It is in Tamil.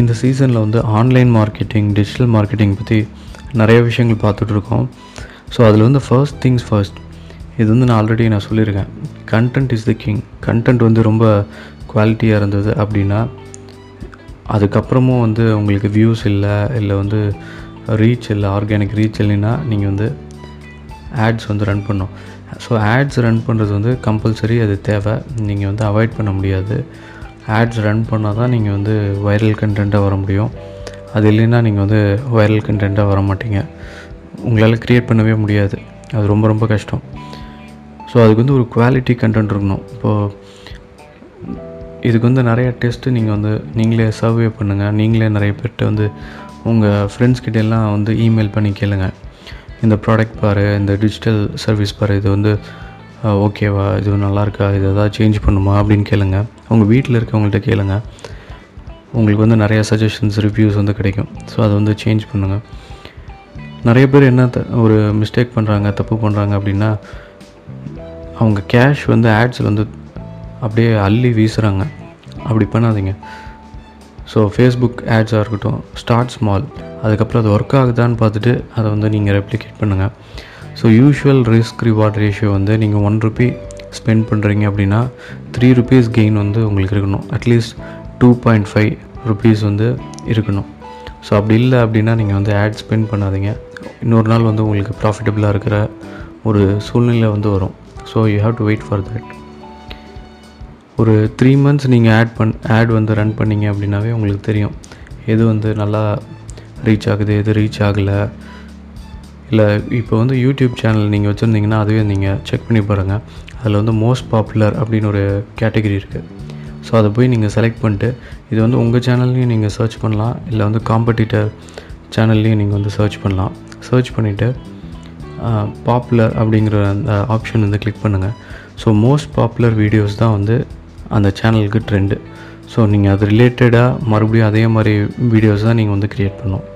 இந்த சீசனில் வந்து ஆன்லைன் மார்க்கெட்டிங் டிஜிட்டல் மார்க்கெட்டிங் பற்றி நிறைய விஷயங்கள் பார்த்துட்ருக்கோம் ஸோ அதில் வந்து ஃபர்ஸ்ட் திங்ஸ் ஃபர்ஸ்ட் இது வந்து நான் ஆல்ரெடி நான் சொல்லியிருக்கேன். Content is the king content வந்து ரொம்ப குவாலிட்டியாக இருந்தது அப்படின்னா அதுக்கப்புறமும் வந்து உங்களுக்கு வியூஸ் இல்லை இல்லை வந்து ரீச் இல்லை ஆர்கானிக் ரீச் இல்லைன்னா நீங்கள் வந்து ஆட்ஸ் வந்து ரன் பண்ணோம் ஸோ ஆட்ஸ் ரன் பண்ணுறது வந்து கம்பல்சரி அது தேவை. நீங்கள் வந்து அவாய்ட் பண்ண முடியாது. ஆட்ஸ் ரன் பண்ணால் தான் நீங்கள் வந்து வைரல் கண்டென்ட்டாக வர முடியும். அது இல்லைன்னா நீங்கள் வந்து வைரல் கண்டென்ட்டாக வர மாட்டீங்க. உங்களால் க்ரியேட் பண்ணவே முடியாது. அது ரொம்ப ரொம்ப கஷ்டம். ஸோ அதுக்கு வந்து ஒரு குவாலிட்டி கண்டென்ட் இருக்கணும். இப்போது இதுக்கு வந்து நிறைய டெஸ்ட்டு நீங்கள் வந்து நீங்களே சர்வே பண்ணுங்கள் நீங்களே நிறைய பேர்கிட்ட வந்து உங்கள் ஃப்ரெண்ட்ஸ் வந்து இமெயில் பண்ணி கேளுங்கள் இந்த ப்ராடக்ட் பாரு இந்த டிஜிட்டல் சர்வீஸ் பாரு இது வந்து ஓகேவா இது நல்லா இருக்கா இது எதாவது சேஞ்ச் பண்ணுமா அப்படின்னு கேளுங்க. உங்கள் வீட்டில் இருக்கவங்கள்ட்ட கேளுங்க. உங்களுக்கு வந்து நிறைய சஜஷன்ஸ் ரிவ்யூஸ் வந்து கிடைக்கும். ஸோ அதை வந்து சேஞ்ச் பண்ணுங்கள் நிறைய பேர் என்ன த- ஒரு மிஸ்டேக் பண்ணுறாங்க தப்பு பண்ணுறாங்க அப்படின்னா அவங்க கேஷ் வந்து ஆட்ஸில் வந்து அப்படியே அள்ளி வீசுகிறாங்க அப்படி பண்ணாதீங்க. ஸோ ஃபேஸ்புக் ஆட்ஸாக இருக்கட்டும் ஸ்டார்ட் ஸ்மால் அதுக்கப்புறம் அது ஒர்க் ஆகுதான்னு பார்த்துட்டு அதை வந்து நீங்கள் ரெப்ளிகேட் பண்ணுங்கள் so usual risk reward ratio வந்து நீங்கள் ஒன் ருபி ஸ்பெண்ட் பண்ணுறீங்க அப்படின்னா த்ரீ ருபீஸ் கெயின் வந்து உங்களுக்கு இருக்கணும். At least two point five rupees வந்து இருக்கணும். ஸோ அப்படி இல்லை அப்படின்னா நீங்கள் வந்து ஆட் ஸ்பெண்ட் பண்ணாதீங்க. இன்னொரு நாள் வந்து உங்களுக்கு ப்ராஃபிட்டபுளாக இருக்கிற ஒரு சூழ்நிலை வந்து வரும். So you have to wait for that ஒரு த்ரீ மந்த்ஸ் நீங்கள் ஆட் பண் ஆட் வந்து ரன் பண்ணீங்க அப்படின்னாவே உங்களுக்கு தெரியும். எது வந்து நல்லா ரீச் ஆகுது எது ரீச் ஆகலை. இல்லை இப்போ வந்து யூடியூப் சேனல் நீங்கள் வச்சுருந்தீங்கன்னா அதுவே நீங்கள் செக் பண்ணி பாருங்கள் அதில் வந்து மோஸ்ட் பாப்புலர் அப்படின்னு ஒரு கேட்டகரி இருக்குது ஸோ அதை போய் நீங்கள் செலக்ட் பண்ணிட்டு இது வந்து உங்கள் சேனல்லையும் நீங்கள் சர்ச் பண்ணலாம். இல்லை வந்து காம்படிட்டர் சேனல்லையும் நீங்கள் வந்து சர்ச் பண்ணலாம். சர்ச் பண்ணிவிட்டு பாப்புலர் அப்படிங்கிற அந்த ஆப்ஷன் வந்து கிளிக் பண்ணுங்கள் ஸோ மோஸ்ட் பாப்புலர் வீடியோஸ் தான் வந்து அந்த சேனலுக்கு ட்ரெண்டு ஸோ நீங்கள் அது ரிலேட்டடாக மறுபடியும் அதே மாதிரி வீடியோஸ் தான் நீங்கள் வந்து க்ரியேட் பண்ணணும்.